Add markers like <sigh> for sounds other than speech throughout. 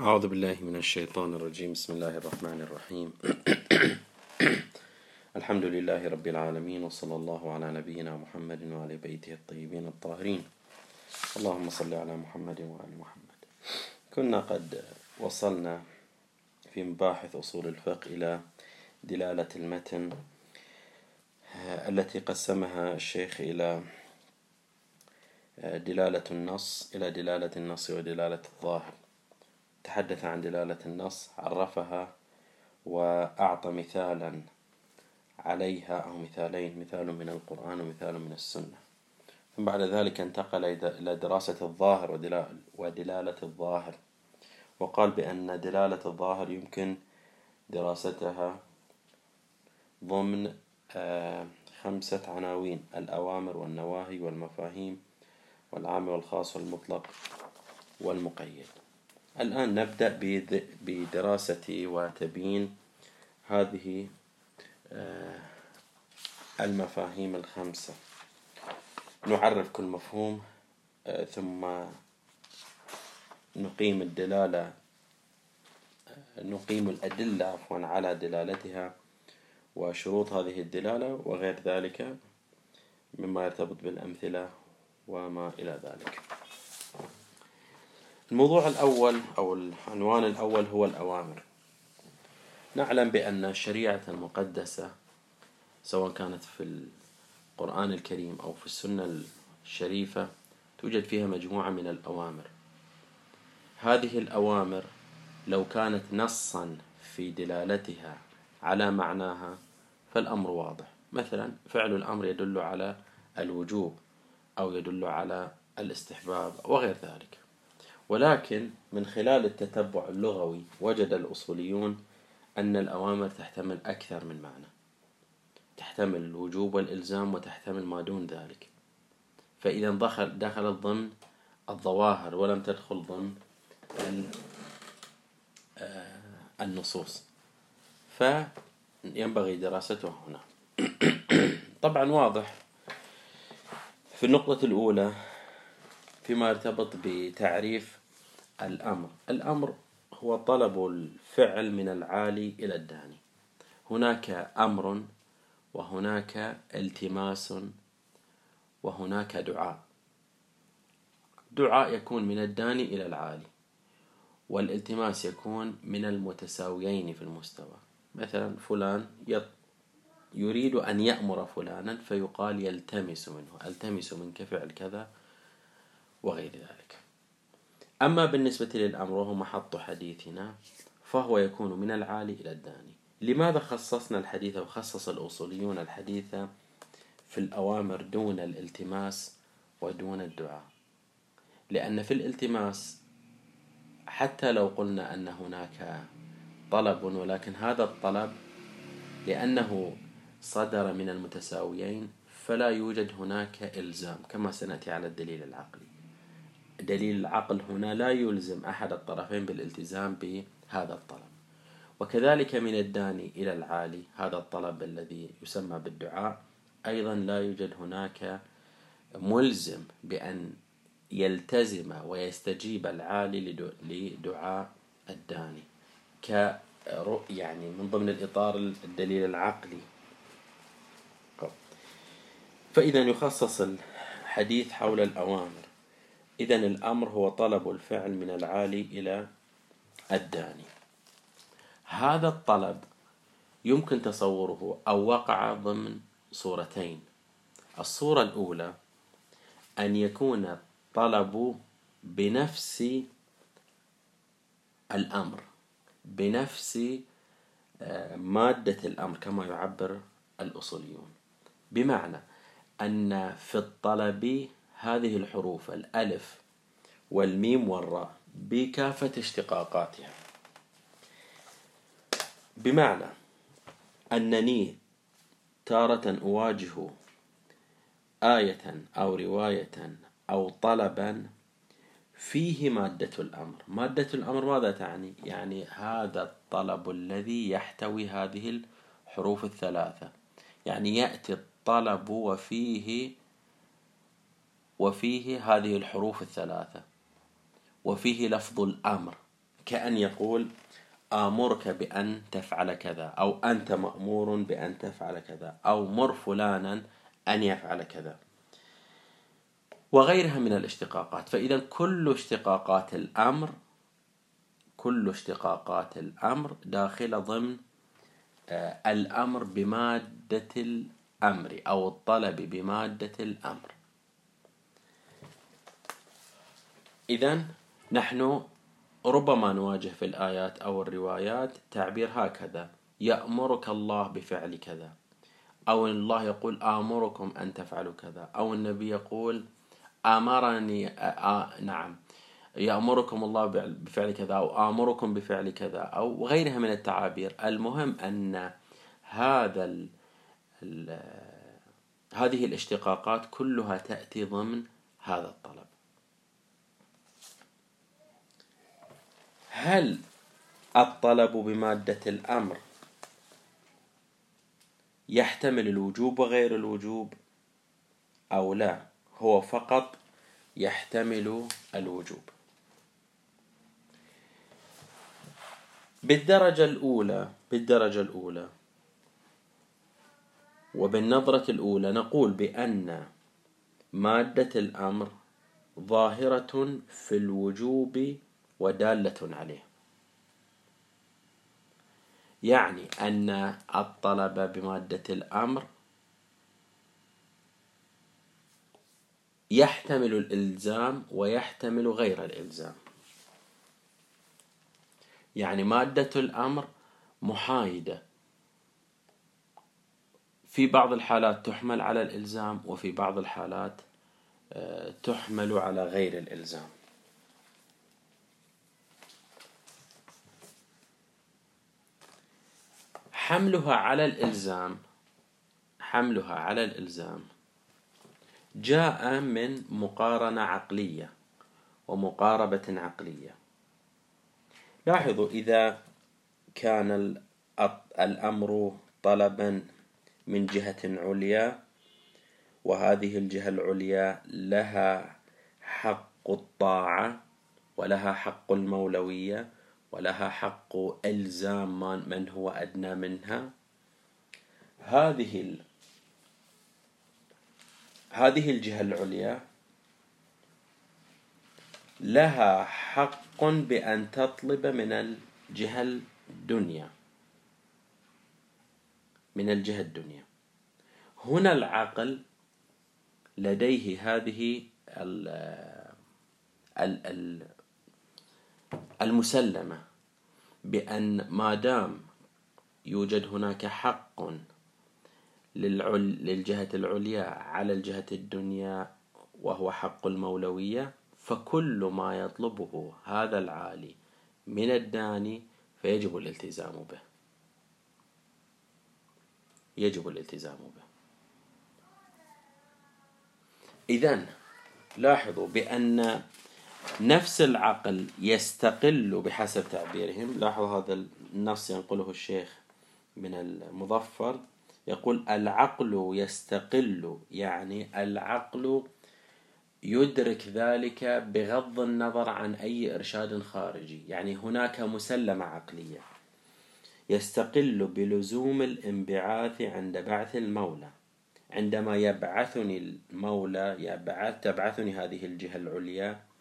أعوذ بالله من الشيطان الرجيم. بسم الله الرحمن الرحيم. <clears throat> الحمد لله رب العالمين وصلى الله على نبينا محمد وعلى بيته الطيبين الطاهرين. اللهم صل على محمد وعلى محمد. كنا قد وصلنا في مباحث أصول الفقه إلى دلالة المتن التي قسمها الشيخ إلى دلالة النص إلى دلالة النص ودلالة الظاهر. تحدث عن دلالة النص عرفها وأعطى مثالا عليها أو مثالين مثال من القرآن ومثال من السنة. ثم بعد ذلك انتقل إلى دراسة الظاهر ودلالة الظاهر. وقال بأن دلالة الظاهر يمكن دراستها ضمن آه، خمسة عناوين الأوامر والنواهي والمفاهيم والعام والخاص والمطلق والمقيد. الآن نبدأ بدراسة وتبيين هذه آه، المفاهيم الخمسة. نعرف كل مفهوم آه، ثم نقيم الدلالة آه، نقيم الأدلة عفوا على دلالتها وشروط هذه الدلالة وغير ذلك مما يرتبط بالأمثلة وما إلى ذلك. الموضوع الأول أو العنوان الأول هو الأوامر. نعلم بأن الشريعة المقدسة سواء كانت في القرآن الكريم أو في السنة الشريفة توجد فيها مجموعة من الأوامر. هذه الأوامر لو كانت نصا في دلالتها على معناها فالأمر واضح. مثلا فعل الأمر يدل على الوجوب أو يدل على الاستحباب وغير ذلك. ولكن من خلال التتبع اللغوي وجد الأصوليون أن الأوامر تحتمل أكثر من معنى. تحتمل الوجوب والإلزام وتحتمل ما دون ذلك. فإذا دخل دخلت ضمن الظواهر ولم تدخل ضمن آه، النصوص. فينبغي دراسته هنا. <coughs> طبعا واضح في النقطة الأولى فيما يرتبط بتعريف الأمر. الأمر هو طلب الفعل من العالي إلى الداني. هناك أمر وهناك التماس وهناك دعاء. دعاء يكون من الداني إلى العالي والالتماس يكون من المتساويين في المستوى. مثلا فلان يريد أن يأمر فلانا فيقال يلتمس منه. ألتمس منك فعل كذا وغير ذلك. أما بالنسبة للأمر وهو محط حديثنا فهو يكون من العالي إلى الداني. لماذا خصصنا الحديث وخصص الأصوليون الحديث في الأوامر دون الالتماس ودون الدعاء؟ لأن في الالتماس حتى لو قلنا أن هناك طلب ولكن هذا الطلب لأنه صدر من المتساويين فلا يوجد هناك إلزام كما سنأتي على الدليل العقلي. دليل العقل هنا لا يلزم أحد الطرفين بالالتزام بهذا الطلب. وكذلك من الداني إلى العالي هذا الطلب الذي يسمى بالدعاء أيضا لا يوجد هناك ملزم بأن يلتزم ويستجيب العالي لدعاء الداني. ك يعني من ضمن الإطار الدليل العقلي. فإذا يخصص الحديث حول الأوامر. إذا الأمر هو طلب الفعل من العالي إلى الداني. هذا الطلب يمكن تصوره أو وقع ضمن صورتين. الصورة الأولى أن يكون الطلب بنفس الأمر بنفس آه، مادة الأمر كما يعبر الأصوليون. بمعنى أن في الطلب هذه الحروف الألف والميم والراء بكافة اشتقاقاتها. بمعنى أنني تارة أواجه آية أو رواية أو طلبا فيه مادة الأمر. مادة الأمر ماذا تعني؟ يعني هذا الطلب الذي يحتوي هذه الحروف الثلاثة. يعني يأتي الطلب وفيه وفيه هذه الحروف الثلاثة. وفيه لفظ الأمر كأن يقول آمرك بأن تفعل كذا أو أنت مأمور بأن تفعل كذا أو مر فلانا أن يفعل كذا. وغيرها من الاشتقاقات. فإذا كل اشتقاقات الأمر كل اشتقاقات الأمر داخلة ضمن آه، الأمر بمادة الأمر أو الطلب بمادة الأمر. إذا نحن ربما نواجه في الآيات أو الروايات تعبير هكذا. يأمرك الله بفعل كذا. أو الله يقول آمركم أن تفعلوا كذا. أو النبي يقول أمرني آه نعم. يأمركم الله بفعل كذا أو آمركم بفعل كذا أو غيرها من التعابير. المهم أن هذا ال ال هذه الاشتقاقات كلها تأتي ضمن هذا الطلب. هل الطلب بمادة الأمر يحتمل الوجوب وغير الوجوب أو لا؟ هو فقط يحتمل الوجوب. بالدرجة الأولى بالدرجة الأولى وبالنظرة الأولى نقول بأن مادة الأمر ظاهرة في الوجوب ودالة عليه. يعني أن الطلب بمادة الأمر يحتمل الإلزام ويحتمل غير الإلزام. يعني مادة الأمر محايدة. في بعض الحالات تحمل على الإلزام وفي بعض الحالات آه، تحمل على غير الإلزام. حملها على الإلزام حملها على الإلزام. جاء من مقارنة عقلية ومقاربة عقلية. لاحظوا إذا كان الأمر طلبا من جهة عليا وهذه الجهة العليا لها حق الطاعة ولها حق المولوية ولها حق إلزام من هو أدنى منها. هذه هذه الجهة العليا لها حق بأن تطلب من الجهة الدنيا. من الجهة الدنيا. هنا العقل لديه هذه المسلمة بأن ما دام يوجد هناك حق للجهة العليا على الجهة الدنيا وهو حق المولوية فكل ما يطلبه هذا العالي من الداني فيجب الالتزام به. يجب الالتزام به. إذا لاحظوا بأن نفس العقل يستقل بحسب تعبيرهم. لاحظوا هذا النص ينقله الشيخ من المظفر. يقول العقل يستقل يعني العقل يدرك ذلك بغض النظر عن أي إرشاد خارجي. يعني هناك مسلمة عقلية يستقل بلزوم الانبعاث عند بعث المولى. عندما يبعثني المولى يبعث تبعثني هذه الجهة العليا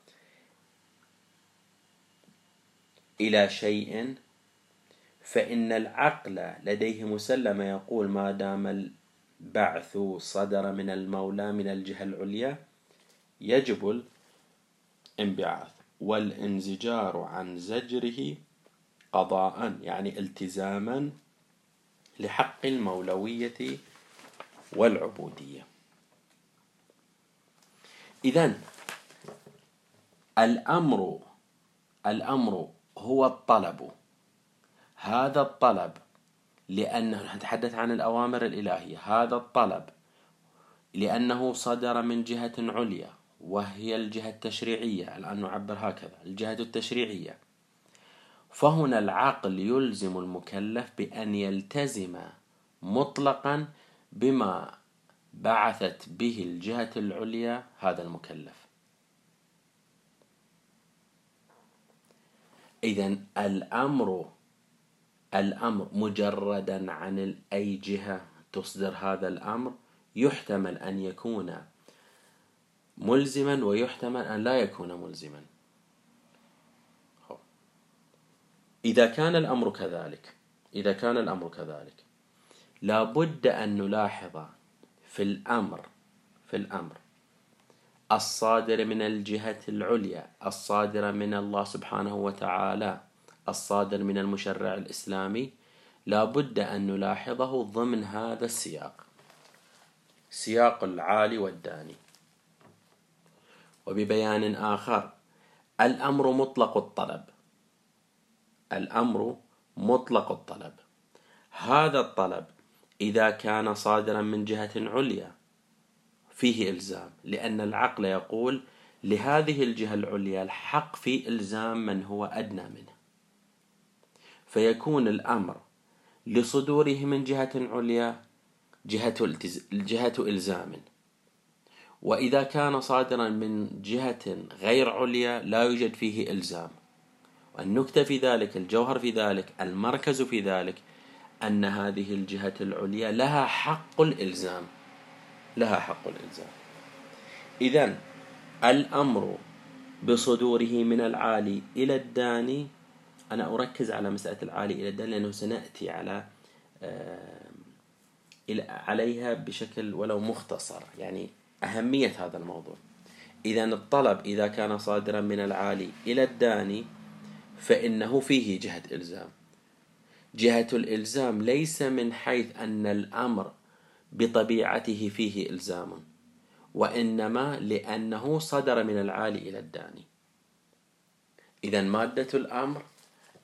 إلى شيء فإن العقل لديه مسلمة يقول ما دام البعث صدر من المولى من الجهة العليا يجب الانبعاث والانزجار عن زجره قضاء يعني التزاما لحق المولوية والعبودية. إذا الأمر الأمر هو الطلب. هذا الطلب لأنه نتحدث عن الأوامر الإلهية. هذا الطلب لأنه صدر من جهة عليا وهي الجهة التشريعية. الآن نعبر هكذا الجهة التشريعية. فهنا العقل يلزم المكلف بأن يلتزم مطلقا بما بعثت به الجهة العليا هذا المكلف. إذا الأمر الأمر مجردا عن أي جهة تصدر هذا الأمر يحتمل أن يكون ملزما ويحتمل أن لا يكون ملزما. إذا كان الأمر كذلك إذا كان الأمر كذلك لابد أن نلاحظ في الأمر في الأمر الصادر من الجهة العليا الصادرة من الله سبحانه وتعالى الصادر من المشرع الإسلامي. لابد أن نلاحظه ضمن هذا السياق. سياق العالي والداني. وببيان آخر الأمر مطلق الطلب. الأمر مطلق الطلب. هذا الطلب إذا كان صادرا من جهة عليا فيه إلزام لأن العقل يقول لهذه الجهة العليا الحق في إلزام من هو أدنى منه. فيكون الأمر لصدوره من جهة عليا جهة, جهة إلزام. وإذا كان صادرا من جهة غير عليا لا يوجد فيه إلزام. والنكتة في ذلك الجوهر في ذلك المركز في ذلك أن هذه الجهة العليا لها حق الإلزام. لها حق الإلزام. إذا الأمر بصدوره من العالي إلى الداني أنا أركز على مسألة العالي إلى الداني لأنه سنأتي على عليها بشكل ولو مختصر يعني أهمية هذا الموضوع. إذا الطلب إذا كان صادرا من العالي إلى الداني فإنه فيه جهة إلزام. جهة الإلزام ليس من حيث أن الأمر بطبيعته فيه إلزام وإنما لأنه صدر من العالي إلى الداني. إذا مادة الأمر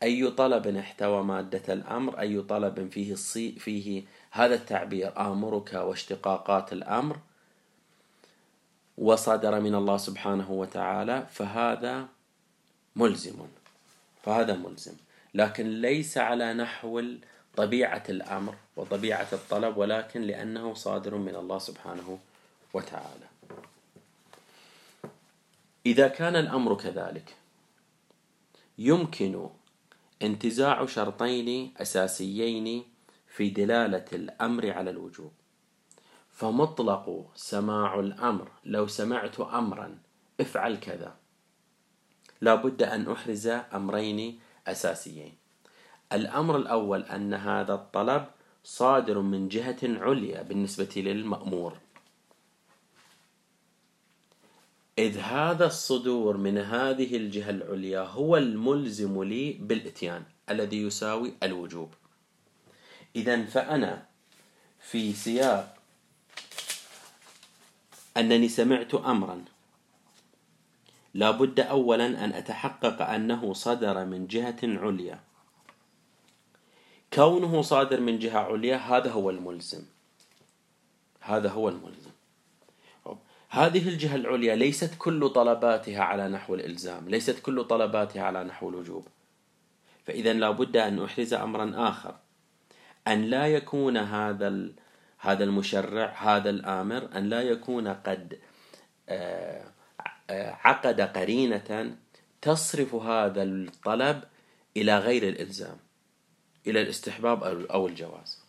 أي طلب احتوى مادة الأمر أي طلب فيه الصي فيه هذا التعبير آمرك واشتقاقات الأمر وصدر من الله سبحانه وتعالى فهذا ملزم فهذا ملزم. لكن ليس على نحو طبيعة الأمر وطبيعة الطلب ولكن لأنه صادر من الله سبحانه وتعالى. إذا كان الأمر كذلك يمكن انتزاع شرطين أساسيين في دلالة الأمر على الوجوب. فمطلق سماع الأمر لو سمعت أمرا افعل كذا. لابد أن أحرز أمرين أساسيين. الأمر الأول أن هذا الطلب صادر من جهة عليا بالنسبة للمأمور. إذ هذا الصدور من هذه الجهة العليا هو الملزم لي بالإتيان الذي يساوي الوجوب. إذا فأنا في سياق أنني سمعت أمرا. لابد أولا أن أتحقق أنه صدر من جهة عليا. كونه صادر من جهة عليا هذا هو الملزم. هذا هو الملزم. هذه الجهة العليا ليست كل طلباتها على نحو الإلزام ليست كل طلباتها على نحو الوجوب. فإذا لابد أن أحرز أمرا آخر. أن لا يكون هذا هذا المشرع هذا الآمر أن لا يكون قد آه، آه، عقد قرينة تصرف هذا الطلب إلى غير الإلزام. إلى الاستحباب أو الجواز.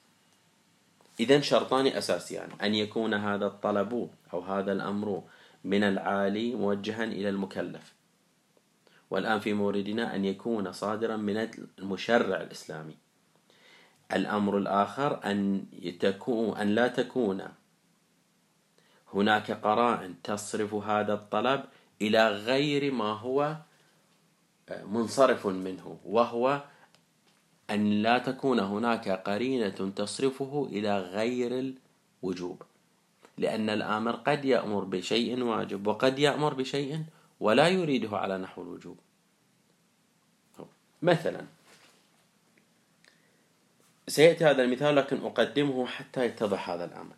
إذا شرطان أساسيان. أن يكون هذا الطلب أو هذا الأمر من العالي موجها إلى المكلف. والآن في موردنا أن يكون صادرا من المشرع الإسلامي. الأمر الآخر أن تكون أن لا تكون هناك قرائن تصرف هذا الطلب إلى غير ما هو منصرف منه وهو أن لا تكون هناك قرينة تصرفه إلى غير الوجوب لأن الآمر قد يأمر بشيء واجب وقد يأمر بشيء ولا يريده على نحو الوجوب. مثلا سيأتي هذا المثال لكن أقدمه حتى يتضح هذا الأمر.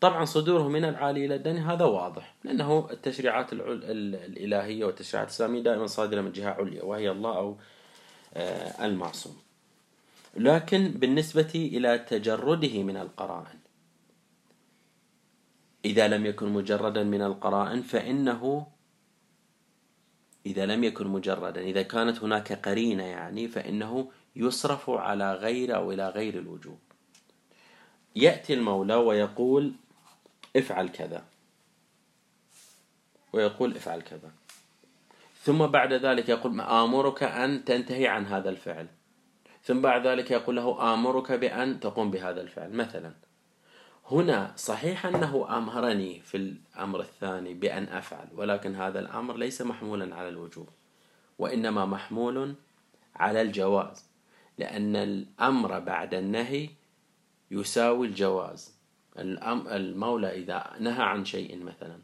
طبعا صدوره من العالي إلى الدني هذا واضح لأنه التشريعات الإلهية والتشريعات الإسلامية دائما صادرة من جهة عليا وهي الله أو آه، المعصوم. لكن بالنسبة إلى تجرده من القرائن. إذا لم يكن مجردا من القرائن فإنه إذا لم يكن مجردا إذا كانت هناك قرينة يعني فإنه يصرف على غير أو إلى غير الوجوب. يأتي المولى ويقول افعل كذا. ويقول افعل كذا. ثم بعد ذلك يقول آمرك أن تنتهي عن هذا الفعل. ثم بعد ذلك يقول له آمرك بأن تقوم بهذا الفعل. مثلا هنا صحيح أنه أمرني في الأمر الثاني بأن أفعل ولكن هذا الأمر ليس محمولا على الوجوب وإنما محمول على الجواز لأن الأمر بعد النهي يساوي الجواز. المولى إذا نهى عن شيء مثلا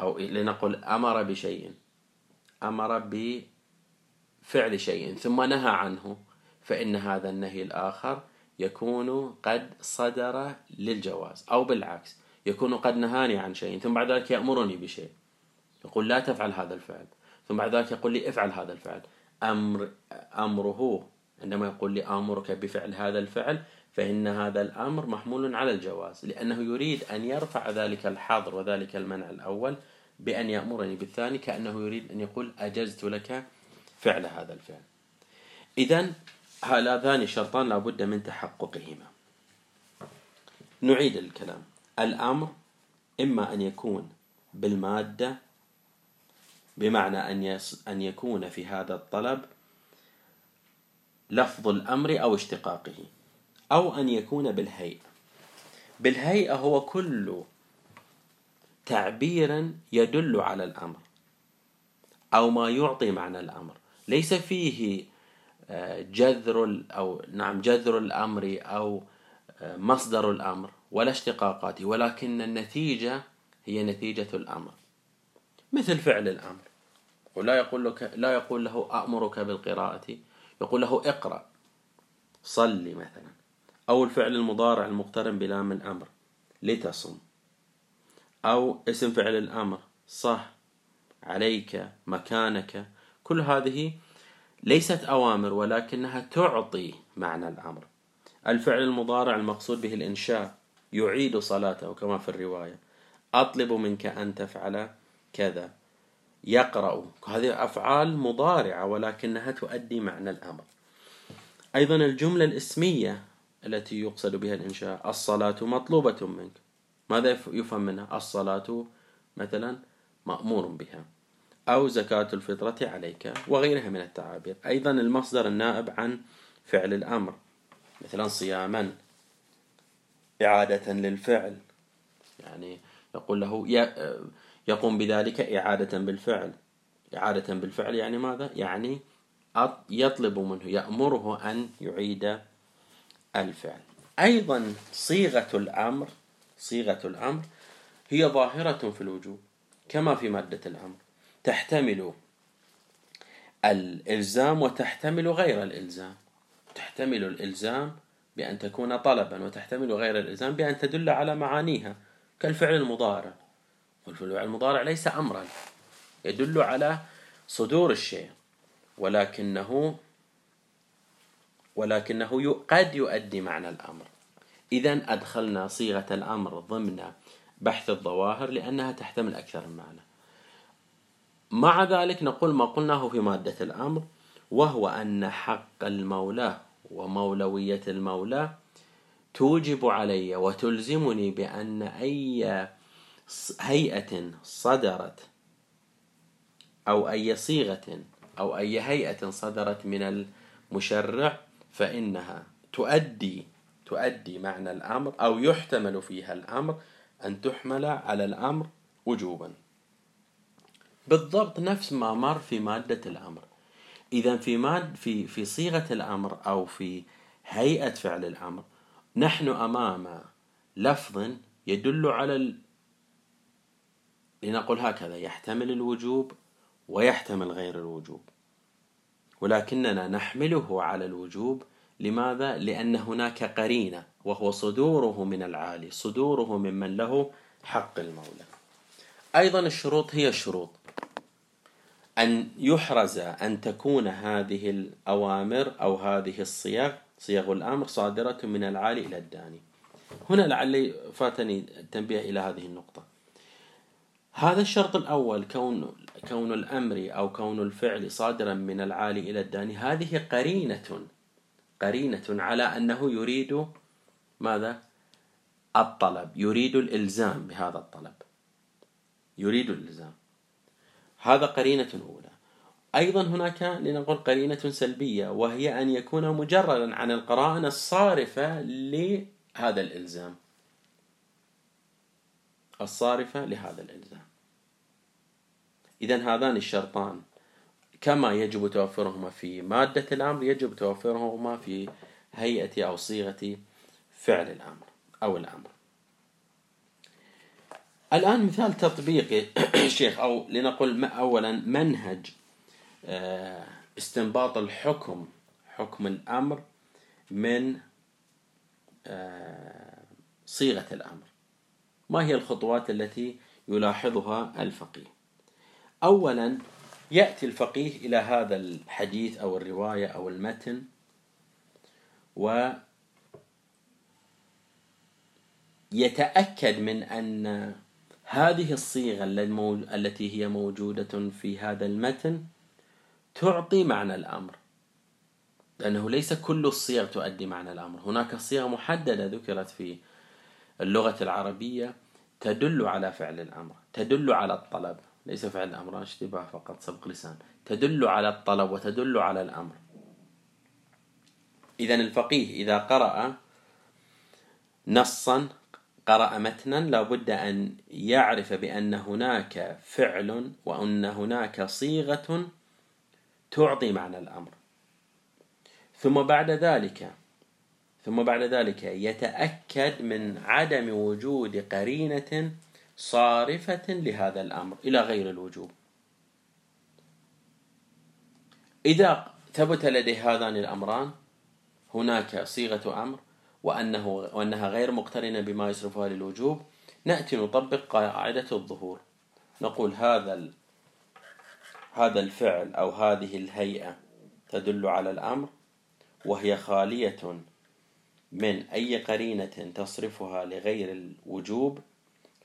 أو لنقل أمر بشيء أمر بفعل شيء ثم نهى عنه فإن هذا النهي الآخر يكون قد صدر للجواز أو بالعكس يكون قد نهاني عن شيء ثم بعد ذلك يأمرني بشيء. يقول لا تفعل هذا الفعل. ثم بعد ذلك يقول لي افعل هذا الفعل. أمر أمره عندما يقول لي آمرك بفعل هذا الفعل فإن هذا الأمر محمول على الجواز لأنه يريد أن يرفع ذلك الحظر وذلك المنع الأول بأن يأمرني بالثاني كأنه يريد أن يقول أجزت لك فعل هذا الفعل. إذا هذان شرطان لا بد من تحققهما. نعيد الكلام. الأمر إما أن يكون بالمادة بمعنى أن أن يكون في هذا الطلب لفظ الأمر أو اشتقاقه أو أن يكون بالهيئة. بالهيئة هو كل تعبير يدل على الأمر أو ما يعطي معنى الأمر. ليس فيه جذر أو نعم جذر الأمر أو آه، مصدر الأمر ولا اشتقاقاته ولكن النتيجة هي نتيجة الأمر. مثل فعل الأمر. ولا يقول لك لا يقول له أأمرك بالقراءة يقول له اقرأ صلي مثلا. أو الفعل المضارع المقترن بلام الأمر لتصم. أو اسم فعل الأمر صح عليك مكانك. كل هذه ليست أوامر ولكنها تعطي معنى الأمر. الفعل المضارع المقصود به الإنشاء يعيد صلاته كما في الرواية. أطلب منك أن تفعل كذا. يقرأ. هذه أفعال مضارعة ولكنها تؤدي معنى الأمر. أيضا الجملة الإسمية التي يقصد بها الإنشاء الصلاة مطلوبة منك. ماذا يفهم منها؟ الصلاة مثلا مأمور بها. أو زكاة الفطرة عليك وغيرها من التعابير. أيضا المصدر النائب عن فعل الأمر مثلا صياما إعادة للفعل. يعني يقول له يقوم بذلك إعادة بالفعل. إعادة بالفعل يعني ماذا؟ يعني يطلب منه يأمره أن يعيد الفعل. أيضا صيغة الأمر صيغة الأمر هي ظاهرة في الوجوب كما في مادة الأمر. تحتمل الإلزام وتحتمل غير الإلزام. تحتمل الإلزام بأن تكون طلبا وتحتمل غير الإلزام بأن تدل على معانيها كالفعل المضارع. والفعل المضارع ليس أمرا يدل على صدور الشيء ولكنه ولكنه قد يؤدي معنى الأمر. إذا أدخلنا صيغة الأمر ضمن بحث الظواهر لأنها تحتمل أكثر من معنى مع ذلك نقول ما قلناه في مادة الأمر وهو أن حق المولى ومولوية المولى توجب علي وتلزمني بأن أي هيئة صدرت أو أي صيغة أو أي هيئة صدرت من المشرع فإنها تؤدي تؤدي معنى الأمر أو يحتمل فيها الأمر أن تحمل على الأمر وجوبا. بالضبط نفس ما مر في مادة الأمر. إذا في ماد في في صيغة الأمر أو في هيئة فعل الأمر نحن أمام لفظ يدل على ال... لنقل هكذا يحتمل الوجوب ويحتمل غير الوجوب. ولكننا نحمله على الوجوب لماذا؟ لأن هناك قرينة وهو صدوره من العالي صدوره ممن له حق المولى. أيضا الشروط هي الشروط أن يحرز أن تكون هذه الأوامر أو هذه الصيغ صيغ الأمر صادرة من العالي إلى الداني. هنا لعلي فاتني التنبيه إلى هذه النقطة. هذا الشرط الأول كون كون الأمر أو كون الفعل صادرا من العالي إلى الداني هذه قرينة قرينة على أنه يريد ماذا؟ الطلب يريد الإلزام بهذا الطلب. يريد الإلزام. هذا قرينة أولى. أيضا هناك لنقول قرينة سلبية وهي أن يكون مجردا عن القرائن الصارفة لهذا الإلزام. الصارفة لهذا الإلزام. إذا هذان الشرطان كما يجب توفرهما في مادة الأمر يجب توفرهما في هيئة أو صيغة فعل الأمر أو الأمر. الآن مثال تطبيقي <clears throat> شيخ أو لنقل أولا منهج آه، استنباط الحكم حكم الأمر من آه، صيغة الأمر. ما هي الخطوات التي يلاحظها الفقيه؟ أولا يأتي الفقيه إلى هذا الحديث أو الرواية أو المتن و يتأكد من أن هذه الصيغة التي هي موجودة في هذا المتن تعطي معنى الأمر. لأنه ليس كل الصيغ تؤدي معنى الأمر. هناك صيغة محددة ذكرت في اللغة العربية تدل على فعل الأمر تدل على الطلب. ليس فعل الأمر اشتباه فقط سبق لسان. تدل على الطلب وتدل على الأمر. إذا الفقيه إذا قرأ نصا قرأ متنا لابد أن يعرف بأن هناك فعل وأن هناك صيغة تعطي معنى الأمر. ثم بعد ذلك ثم بعد ذلك يتأكد من عدم وجود قرينة صارفة لهذا الأمر إلى غير الوجوب. إذا ثبت لديه هذان الأمران هناك صيغة أمر وأنه وأنها غير مقترنة بما يصرفها للوجوب. نأتي نطبق قاعدة الظهور. نقول هذا هذا الفعل أو هذه الهيئة تدل على الأمر وهي خالية من أي قرينة تصرفها لغير الوجوب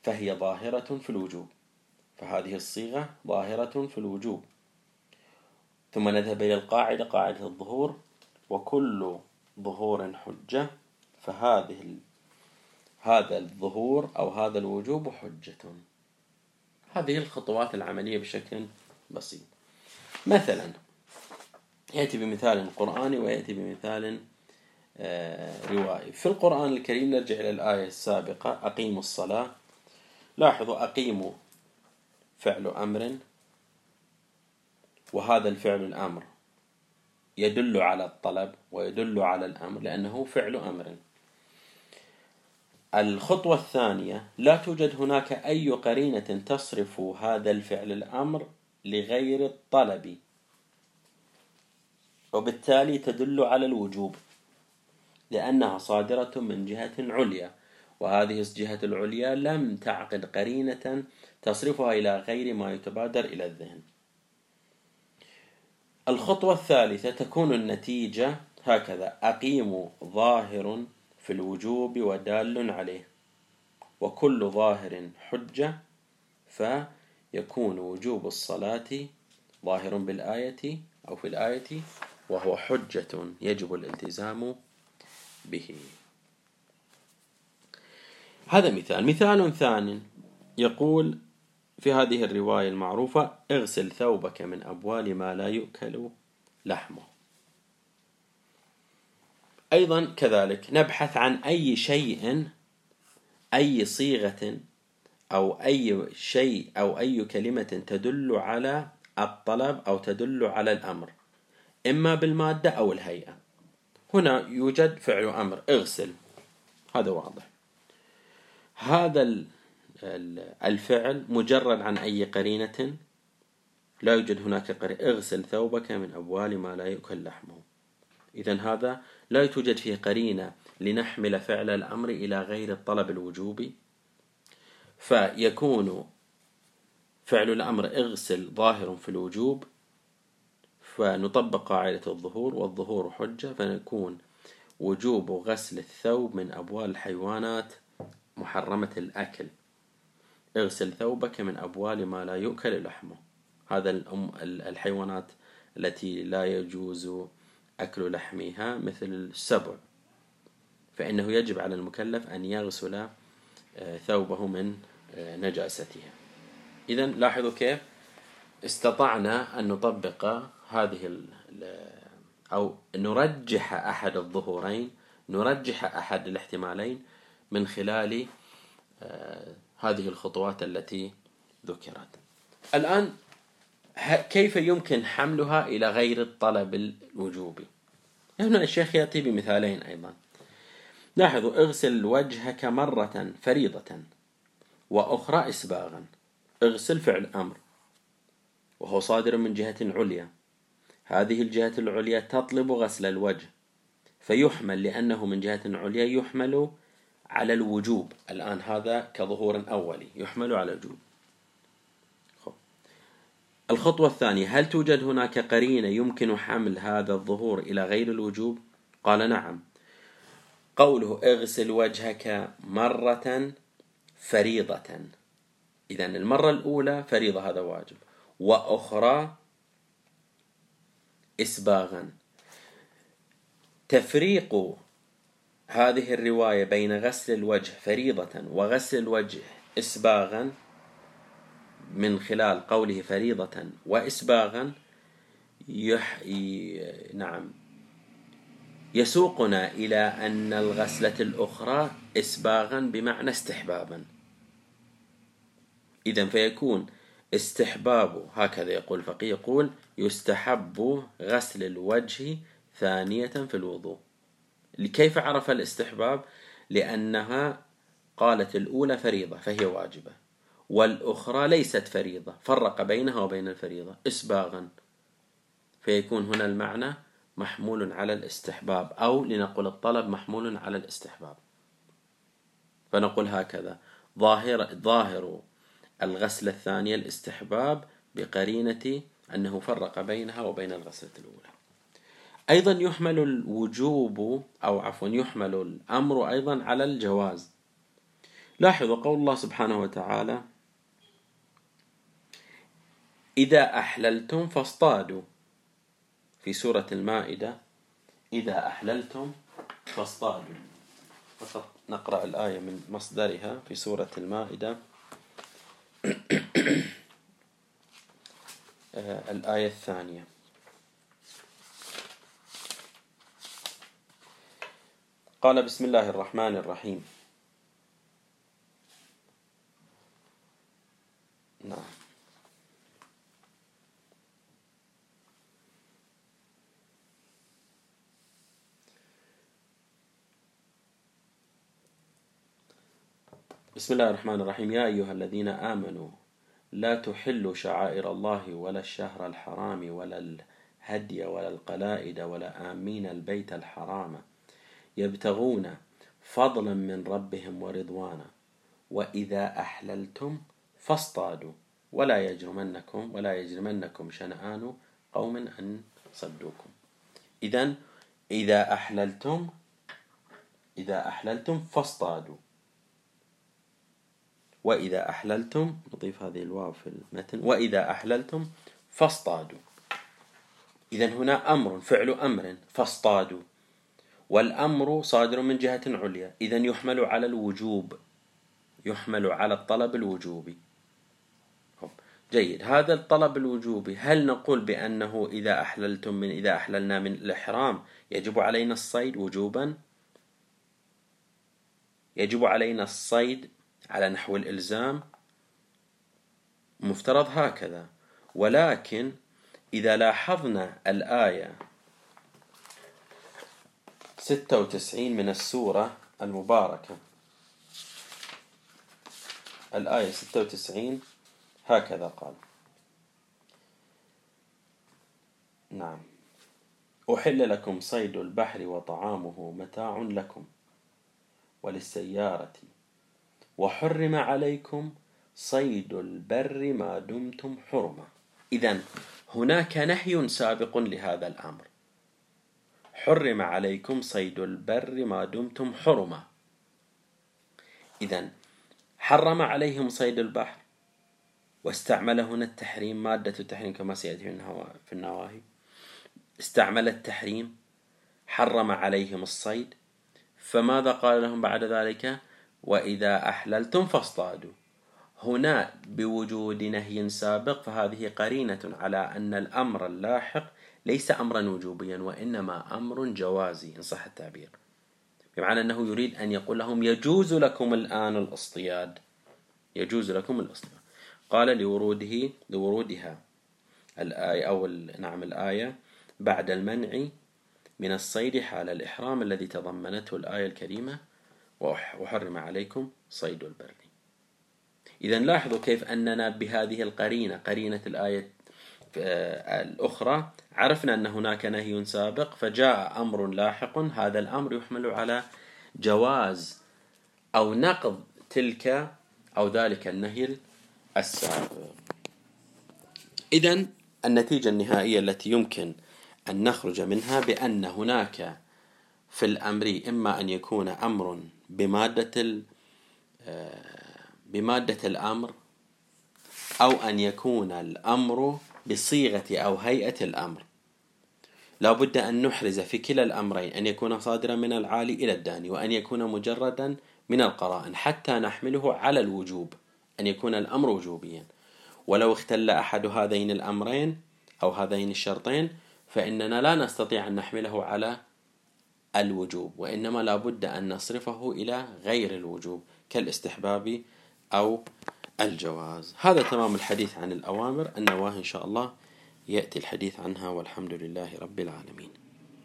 فهي ظاهرة في الوجوب. فهذه الصيغة ظاهرة في الوجوب. ثم نذهب إلى القاعدة قاعدة الظهور. وكل ظهور حجة فهذه هذا الظهور أو هذا الوجوب حجة. هذه الخطوات العملية بشكل بسيط. مثلا يأتي بمثال قرآني ويأتي بمثال آه، روائي في القرآن الكريم نرجع إلى الآية السابقة أقيموا الصلاة. لاحظوا أقيموا فعل أمر وهذا الفعل الأمر يدل على الطلب ويدل على الأمر لأنه فعل أمر. الخطوة الثانية لا توجد هناك أي قرينة تصرف هذا الفعل الأمر لغير الطلب. وبالتالي تدل على الوجوب لأنها صادرة من جهة عليا وهذه الجهة العليا لم تعقد قرينة تصرفها إلى غير ما يتبادر إلى الذهن. الخطوة الثالثة تكون النتيجة هكذا أقيم ظاهر في الوجوب ودال عليه. وكل ظاهر حجة فيكون وجوب الصلاة ظاهر بالآية أو في الآية وهو حجة يجب الالتزام به. هذا مثال. مثال ثاني يقول في هذه الرواية المعروفة اغسل ثوبك من أبوال ما لا يؤكل لحمه. أيضا كذلك نبحث عن أي شيء أي صيغة أو أي شيء أو أي كلمة تدل على الطلب أو تدل على الأمر إما بالمادة أو الهيئة. هنا يوجد فعل أمر اغسل. هذا واضح. هذا الفعل مجرد عن أي قرينة. لا يوجد هناك قرينة. اغسل ثوبك من أبوال ما لا يؤكل لحمه إذا هذا لا توجد فيه قرينة لنحمل فعل الأمر إلى غير الطلب الوجوبي فيكون فعل الأمر إغسل ظاهر في الوجوب فنطبق قاعدة الظهور والظهور حجة فنكون وجوب غسل الثوب من أبوال الحيوانات محرمة الأكل. اغسل ثوبك من أبوال ما لا يؤكل لحمه. هذا الحيوانات التي لا يجوز أكل لحمها مثل السبع. فإنه يجب على المكلف أن يغسل آه، ثوبه من آه، نجاستها. إذا لاحظوا كيف استطعنا أن نطبق هذه أو نرجح أحد الظهورين نرجح أحد الاحتمالين من خلال آه، هذه الخطوات التي ذكرت. الآن كيف يمكن حملها إلى غير الطلب الوجوبي؟ هنا الشيخ يأتي بمثالين أيضا. لاحظوا اغسل وجهك مرة فريضة وأخرى إسباغا. اغسل فعل أمر. وهو صادر من جهة عليا. هذه الجهة العليا تطلب غسل الوجه. فيحمل لأنه من جهة عليا يحمل على الوجوب. الآن هذا كظهور أولي يحمل على الوجوب. الخطوة الثانية هل توجد هناك قرينة يمكن حمل هذا الظهور إلى غير الوجوب؟ قال نعم. قوله اغسل وجهك مرة فريضة. إذا المرة الأولى فريضة هذا واجب. وأخرى إسباغا. تفريق هذه الرواية بين غسل الوجه فريضة وغسل الوجه إسباغا من خلال قوله فريضة وإسباغا يح... نعم يسوقنا إلى أن الغسلة الأخرى إسباغا بمعنى استحبابا. إذا فيكون استحباب هكذا يقول الفقيه يقول يستحب غسل الوجه ثانية في الوضوء. كيف عرف الاستحباب؟ لأنها قالت الأولى فريضة فهي واجبة. والأخرى ليست فريضة. فرق بينها وبين الفريضة. إسباغا. فيكون هنا المعنى محمول على الاستحباب أو لنقول الطلب محمول على الاستحباب. فنقول هكذا. ظاهر ظاهر الغسلة الثانية الاستحباب بقرينة أنه فرق بينها وبين الغسلة الأولى. أيضا يحمل الوجوب أو عفوا يحمل الأمر أيضا على الجواز. لاحظوا قول الله سبحانه وتعالى إذا أحللتم فاصطادوا. في سورة المائدة إذا أحللتم فاصطادوا. فقط نقرأ الآية من مصدرها في سورة المائدة. <coughs> الآية الثانية. قال بسم الله الرحمن الرحيم نعم بسم الله الرحمن الرحيم. يا أيها الذين آمنوا لا تحلوا شعائر الله ولا الشهر الحرام ولا الهدي ولا القلائد ولا آمين البيت الحرام. يبتغون فضلا من ربهم ورضوانا. وإذا أحللتم فاصطادوا. ولا يجرمنكم ولا يجرمنكم شنآن قوم أن صدوكم. إذا إذا أحللتم إذا أحللتم فاصطادوا. وإذا أحللتم نضيف هذه الواو في المتن وإذا أحللتم فاصطادوا. إذا هنا أمر فعل أمر فاصطادوا. والأمر صادر من جهة عليا. إذا يحمل على الوجوب يحمل على الطلب الوجوبي. جيد. هذا الطلب الوجوبي هل نقول بأنه إذا أحللتم من إذا أحللنا من الإحرام يجب علينا الصيد وجوبا؟ يجب علينا الصيد على نحو الإلزام مفترض هكذا. ولكن إذا لاحظنا الآية 96 من السورة المباركة. الآية 96 هكذا قال. نعم. أحل لكم صيد البحر وطعامه متاع لكم. وللسيارة وحرم عليكم صيد البر ما دمتم حرما. إذا هناك نهي سابق لهذا الأمر. حرم عليكم صيد البر ما دمتم حرما. إذا حرم عليهم صيد البحر. واستعمل هنا التحريم مادة التحريم كما سيأتي في النواهي. استعمل التحريم حرم عليهم الصيد. فماذا قال لهم بعد ذلك؟ وإذا أحللتم فاصطادوا. هنا بوجود نهي سابق فهذه قرينة على أن الأمر اللاحق ليس أمرا وجوبيا وإنما أمر جوازي إن صح التعبير. بمعنى أنه يريد أن يقول لهم يجوز لكم الآن الاصطياد. يجوز لكم الاصطياد. قال لوروده لورودها الآية أو نعم الآية بعد المنع من الصيد حال الإحرام الذي تضمنته الآية الكريمة وحرم عليكم صيد البر إذا لاحظوا كيف أننا بهذه القرينة قرينة الآية آه، الأخرى عرفنا أن هناك نهي سابق فجاء أمر لاحق هذا الأمر يحمل على جواز أو نقض تلك أو ذلك النهي السابق. إذا النتيجة النهائية التي يمكن أن نخرج منها بأن هناك في الأمر إما أن يكون أمر بمادة آه، بمادة الأمر أو أن يكون الأمر بصيغة أو هيئة الأمر. لا بد أن نحرز في كلا الأمرين أن يكون صادرا من العالي إلى الداني وأن يكون مجردا من القرائن حتى نحمله على الوجوب أن يكون الأمر وجوبيا. ولو اختل أحد هذين الأمرين أو هذين الشرطين فإننا لا نستطيع أن نحمله على الوجوب وإنما لا بد أن نصرفه إلى غير الوجوب كالاستحباب أو الجواز. هذا تمام الحديث عن الأوامر النواهي إن شاء الله يأتي الحديث عنها والحمد لله رب العالمين.